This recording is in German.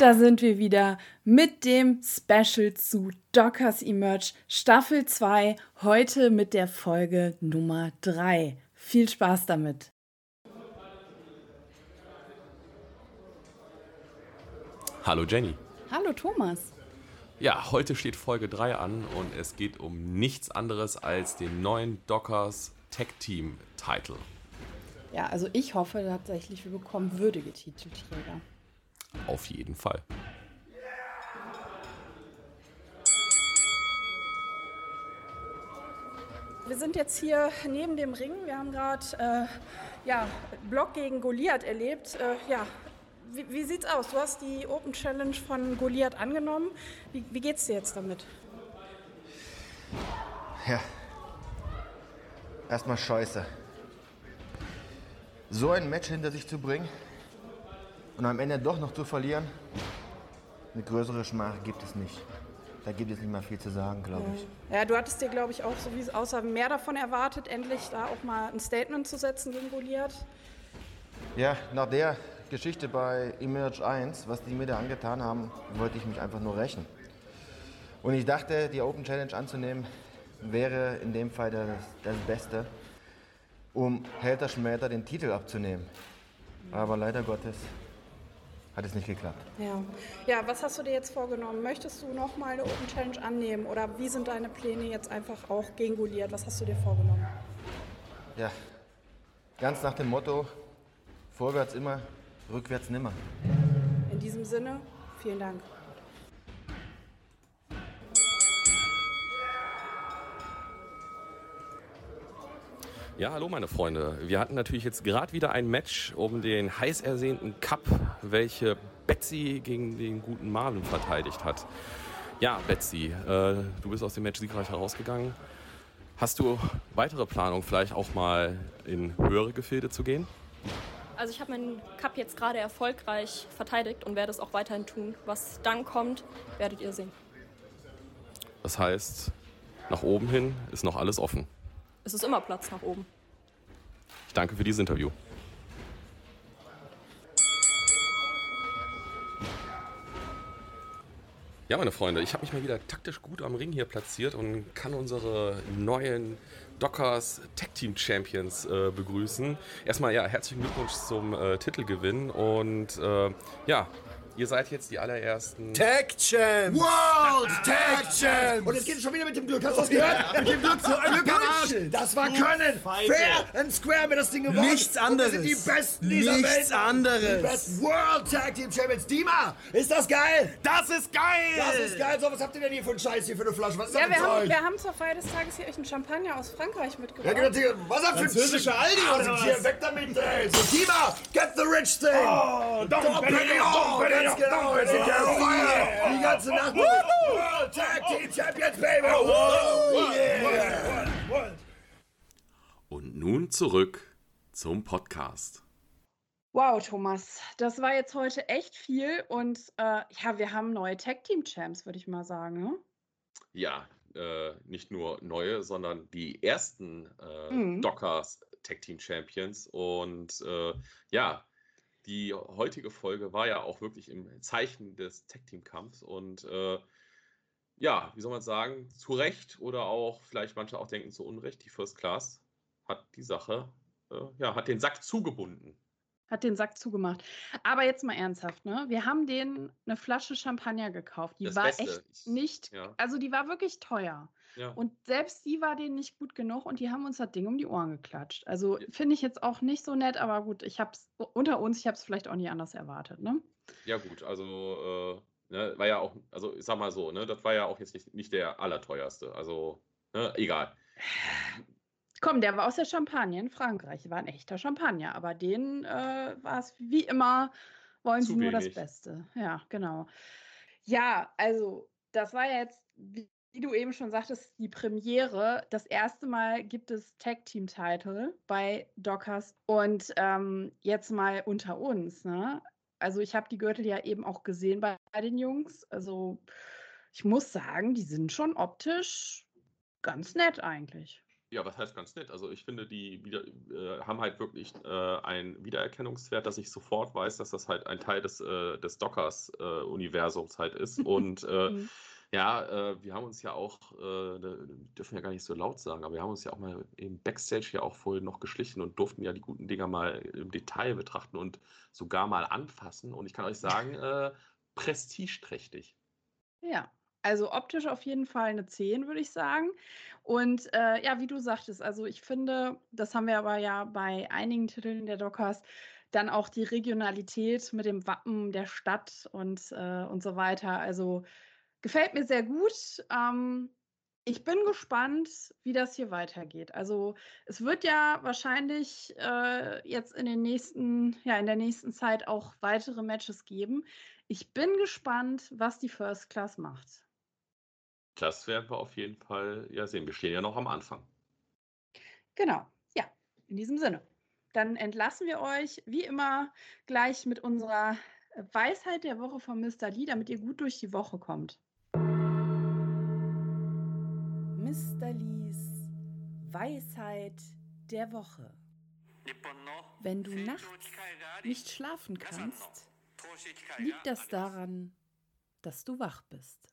Und da sind wir wieder mit dem Special zu Dockers Emerge Staffel 2, heute mit der Folge Nummer 3. Viel Spaß damit. Hallo Jenny. Hallo Thomas. Ja, heute steht Folge 3 an und es geht um nichts anderes als den neuen Dockers Tech Team Title. Ja, also ich hoffe tatsächlich, wir bekommen würdige Titelträger. Auf jeden Fall. Wir sind jetzt hier neben dem Ring. Wir haben gerade äh, ja, Block gegen Goliath erlebt. Äh, ja, wie, wie, sieht's aus? Du hast die Open Challenge von Goliath angenommen. Wie, wie geht's dir jetzt damit? Ja. Erstmal scheiße. So ein Match hinter sich zu bringen und am Ende doch noch zu verlieren, eine größere Schmach gibt es nicht. Da gibt es nicht mehr viel zu sagen, glaube ich. Ja, du hattest dir, glaube ich, auch, so wie es aussah, mehr davon erwartet, endlich da auch mal ein Statement zu setzen gegen Goliath. Ja, nach der Geschichte bei Emerge 1, was die mir da angetan haben, wollte ich mich einfach nur rächen. Und ich dachte, die Open Challenge anzunehmen, wäre in dem Fall das, das Beste, um Helter Schmelter den Titel abzunehmen. Aber leider Gottes hat es nicht geklappt. Ja. ja, was hast du dir jetzt vorgenommen? Möchtest du noch mal eine Open Challenge annehmen oder wie sind deine Pläne jetzt einfach auch gegen Goliath? Was hast du dir vorgenommen? Ja, ganz nach dem Motto, vorwärts immer, rückwärts nimmer. In diesem Sinne, vielen Dank. Ja, hallo meine Freunde. Wir hatten natürlich jetzt gerade wieder ein Match um den heiß ersehnten Cup, welche Betsy gegen den guten Marvin verteidigt hat. Ja, Betsy, äh, du bist aus dem Match siegreich herausgegangen. Hast du weitere Planungen, vielleicht auch mal in höhere Gefilde zu gehen? Also ich habe meinen Cup jetzt gerade erfolgreich verteidigt und werde es auch weiterhin tun. Was dann kommt, werdet ihr sehen. Das heißt, nach oben hin ist noch alles offen es ist immer Platz nach oben. Ich danke für dieses Interview. Ja, meine Freunde, ich habe mich mal wieder taktisch gut am Ring hier platziert und kann unsere neuen Dockers Tag Team Champions äh, begrüßen. Erstmal ja, herzlichen Glückwunsch zum äh, Titelgewinn und äh, ja, Ihr seid jetzt die allerersten. Tag Champs! World Tag Champs! Und jetzt geht es schon wieder mit dem Glück. Hast du das gehört? mit dem Glück so ein Glück Das war Können! Fair and Square mit das Ding gewonnen. Nichts anderes. Und wir sind die Besten dieser Nichts Welt. Nichts anderes. Die besten World Tag Team Champions. Dima, ist das geil? Das ist geil! Das ist geil. So, was habt ihr denn hier für einen Scheiß hier für eine Flasche? Was ist ja, das wir haben, wir haben zur Feier des Tages hier euch einen Champagner aus Frankreich mitgebracht. Ja, genau, was für Französische Aldi oder was? Hier, weg damit, ey. So, Dima, get the rich thing. Oh, Dom Perignon, ganz genau. Wir der Feier die ganze Nacht. World Tag Team Champions, Baby. Oh, yeah. Und nun zurück zum Podcast. Wow, Thomas, das war jetzt heute echt viel und äh, ja, wir haben neue Tag Team Champs, würde ich mal sagen. Ne? Ja, äh, nicht nur neue, sondern die ersten äh, mhm. Dockers Tag Team Champions und äh, ja, die heutige Folge war ja auch wirklich im Zeichen des Tag-Team-Kampfs und äh, ja, wie soll man sagen, zu Recht oder auch vielleicht manche auch denken zu Unrecht, die First Class hat die Sache, äh, ja, hat den Sack zugebunden hat den Sack zugemacht. Aber jetzt mal ernsthaft, ne? Wir haben denen eine Flasche Champagner gekauft. Die das war Beste. echt nicht, ja. also die war wirklich teuer. Ja. Und selbst die war denen nicht gut genug und die haben uns das Ding um die Ohren geklatscht. Also ja. finde ich jetzt auch nicht so nett, aber gut, ich habe es unter uns, ich habe es vielleicht auch nie anders erwartet, ne? Ja gut, also äh, ne, war ja auch, also ich sag mal so, ne, das war ja auch jetzt nicht, nicht der allerteuerste. Also ne, egal. Komm, der war aus der Champagne in Frankreich. War ein echter Champagner, aber den äh, war es wie immer, wollen Zu sie nur das Beste. Ja, genau. Ja, also das war jetzt, wie, wie du eben schon sagtest, die Premiere. Das erste Mal gibt es Tag Team Title bei Dockers und ähm, jetzt mal unter uns. Ne? Also ich habe die Gürtel ja eben auch gesehen bei, bei den Jungs. Also ich muss sagen, die sind schon optisch ganz nett eigentlich. Ja, was heißt ganz nett? Also ich finde, die wieder, äh, haben halt wirklich äh, einen Wiedererkennungswert, dass ich sofort weiß, dass das halt ein Teil des, äh, des Dockers-Universums halt ist. Und äh, mhm. ja, äh, wir haben uns ja auch, äh, dürfen ja gar nicht so laut sagen, aber wir haben uns ja auch mal im Backstage ja auch vorhin noch geschlichen und durften ja die guten Dinger mal im Detail betrachten und sogar mal anfassen. Und ich kann euch sagen, äh, prestigeträchtig. Ja, also optisch auf jeden Fall eine 10, würde ich sagen. Und äh, ja, wie du sagtest, also ich finde, das haben wir aber ja bei einigen Titeln der Dockers, dann auch die Regionalität mit dem Wappen der Stadt und, äh, und so weiter. Also gefällt mir sehr gut. Ähm, ich bin gespannt, wie das hier weitergeht. Also es wird ja wahrscheinlich äh, jetzt in den nächsten, ja, in der nächsten Zeit auch weitere Matches geben. Ich bin gespannt, was die First Class macht. Das werden wir auf jeden Fall ja sehen. Wir stehen ja noch am Anfang. Genau, ja, in diesem Sinne. Dann entlassen wir euch wie immer gleich mit unserer Weisheit der Woche von Mr. Lee, damit ihr gut durch die Woche kommt. Mr. Lees Weisheit der Woche. Wenn du nachts nicht schlafen kannst, liegt das daran, dass du wach bist.